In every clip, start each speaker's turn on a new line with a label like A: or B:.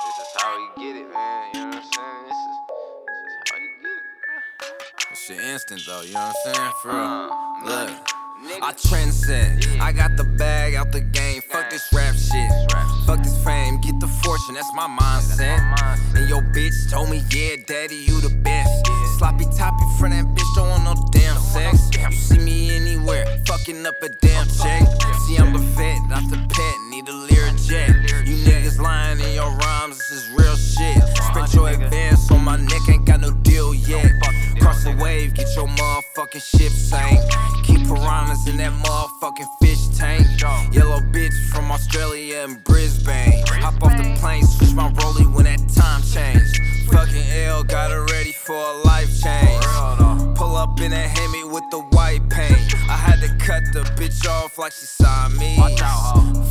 A: This is how you get it, man. You know what I'm saying? This is, this is how you get it, bro.
B: This shit instant though, you know what I'm saying? For real. Uh,
A: Look.
B: nigga. I trendset. Yeah. I got the bag out the game. Fuck this rap shit. rap shit. Fuck this fame. Get the fortune. That's my mindset.
A: mindset. And your
B: bitch told me, yeah, daddy, you the best. Sloppy toppy for that bitch. Don't want no damn sex. You see me anywhere. Fucking up a damn check. get your motherfucking ship sank. Keep piranhas in that motherfucking fish tank. Yellow bitch from Australia and Brisbane. Hop off the plane, switch my rollie when that time change. Fucking L, got her ready for a life change. Pull up in a Hemi with the white paint. I had to cut the bitch off like she saw me.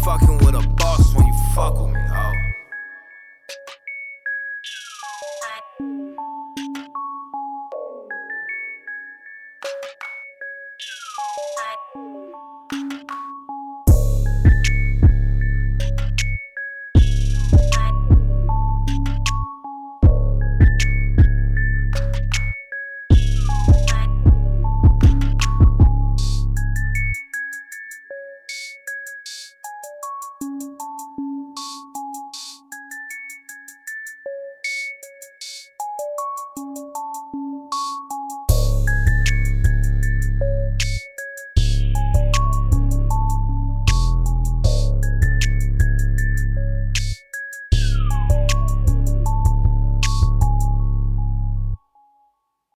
B: Fucking with a boss when you fuck with me, ho.
A: you